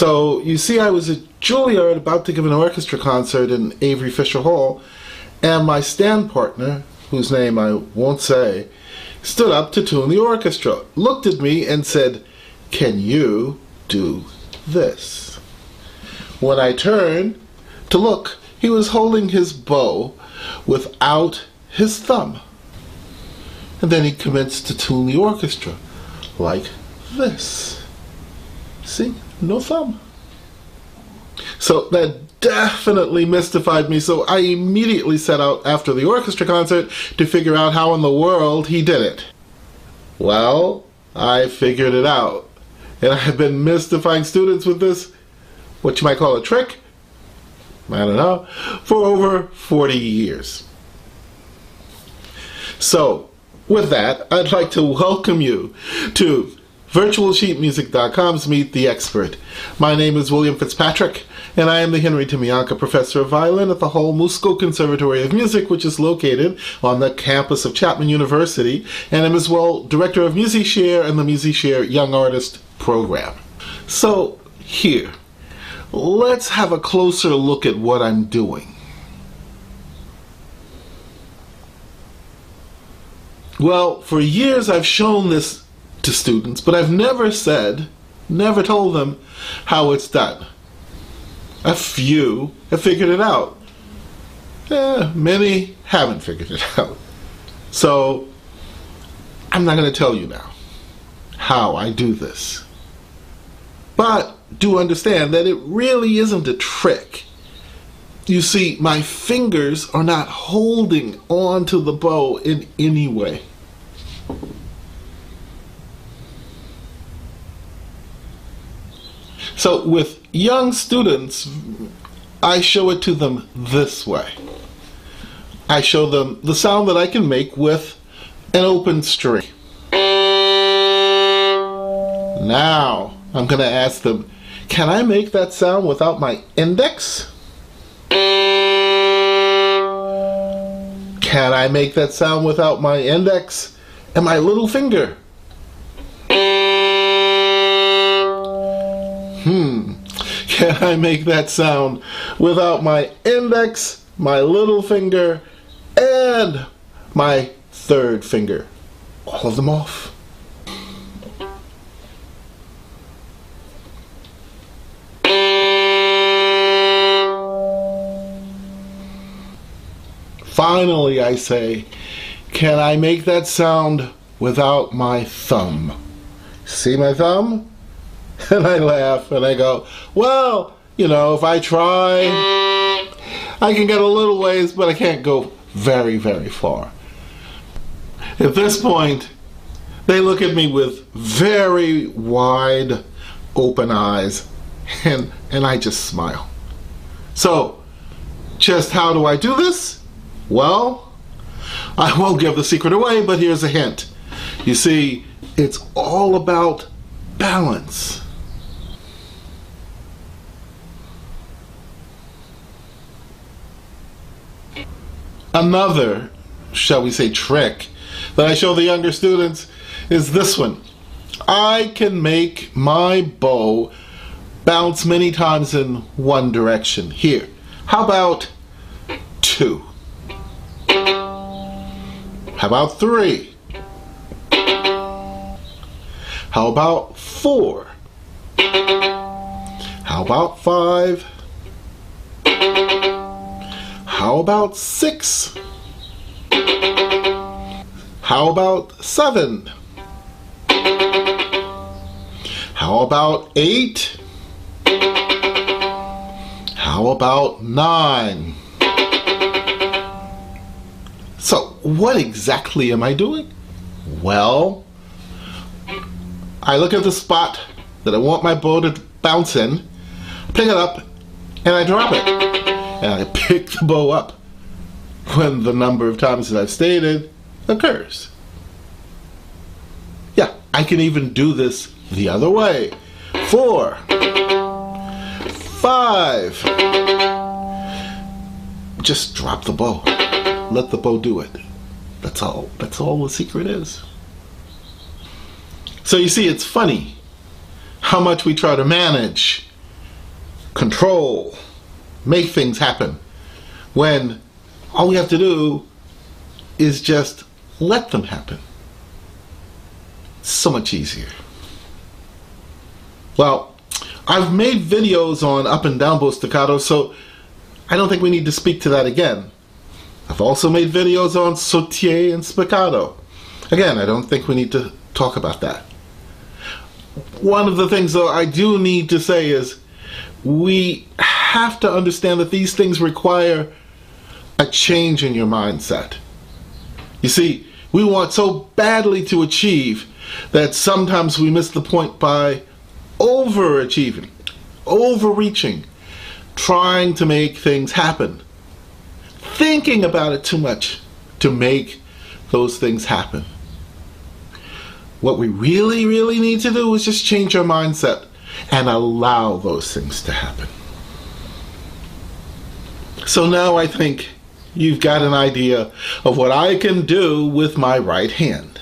So you see, I was at Juilliard about to give an orchestra concert in Avery Fisher Hall, and my stand partner, whose name I won't say, stood up to tune the orchestra, looked at me, and said, Can you do this? When I turned to look, he was holding his bow without his thumb. And then he commenced to tune the orchestra like this. See? No thumb. So that definitely mystified me, so I immediately set out after the orchestra concert to figure out how in the world he did it. Well, I figured it out. And I've been mystifying students with this, what you might call a trick, I don't know, for over 40 years. So, with that, I'd like to welcome you to virtualsheetmusic.com's Meet the Expert. My name is William Fitzpatrick, and I am the Henry Timianka Professor of Violin at the Hall-Musco Conservatory of Music, which is located on the campus of Chapman University, and I'm as well Director of MusiShare and the MusiShare Young Artist Program. So, here, let's have a closer look at what I'm doing. Well, for years I've shown this to students, but I've never said, never told them how it's done. A few have figured it out. Eh, many haven't figured it out. So, I'm not going to tell you now how I do this. But do understand that it really isn't a trick. You see, my fingers are not holding on to the bow in any way. So with young students, I show it to them this way. I show them the sound that I can make with an open string. Now, I'm going to ask them, can I make that sound without my index? Can I make that sound without my index and my little finger? Can I make that sound without my index, my little finger, and my third finger? All of them off. Finally, I say, can I make that sound without my thumb? See my thumb? And I laugh and I go, well, you know, if I try, I can get a little ways, but I can't go very, very far. At this point, they look at me with very wide open eyes and, and I just smile. So, just how do I do this? Well, I won't give the secret away, but here's a hint. You see, it's all about balance. Another, shall we say, trick that I show the younger students is this one. I can make my bow bounce many times in one direction. Here, how about two? How about three? How about four? How about five? How about six? How about seven? How about eight? How about nine? So, what exactly am I doing? Well, I look at the spot that I want my bow to bounce in, pick it up, and I drop it. And I pick the bow up when the number of times that I've stated occurs. Yeah, I can even do this the other way. Four, five. Just drop the bow. Let the bow do it. That's all. That's all the secret is. So you see, it's funny how much we try to manage control, make things happen, when all we have to do is just let them happen. So much easier. Well, I've made videos on up and down bow staccato, so I don't think we need to speak to that again. I've also made videos on sautille and spiccato. Again, I don't think we need to talk about that. One of the things, though, I do need to say is we have to understand that these things require a change in your mindset. You see, we want so badly to achieve that sometimes we miss the point by overachieving, overreaching, trying to make things happen, thinking about it too much to make those things happen. What we really, really need to do is just change our mindset and allow those things to happen. So now I think you've got an idea of what I can do with my right hand.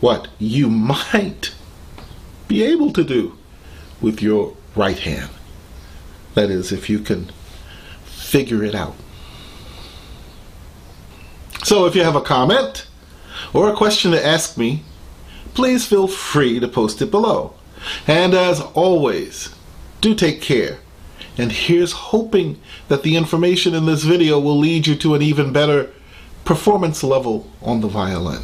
What you might be able to do with your right hand. That is, if you can figure it out. So if you have a comment or a question to ask me, please feel free to post it below. And as always, do take care. And here's hoping that the information in this video will lead you to an even better performance level on the violin.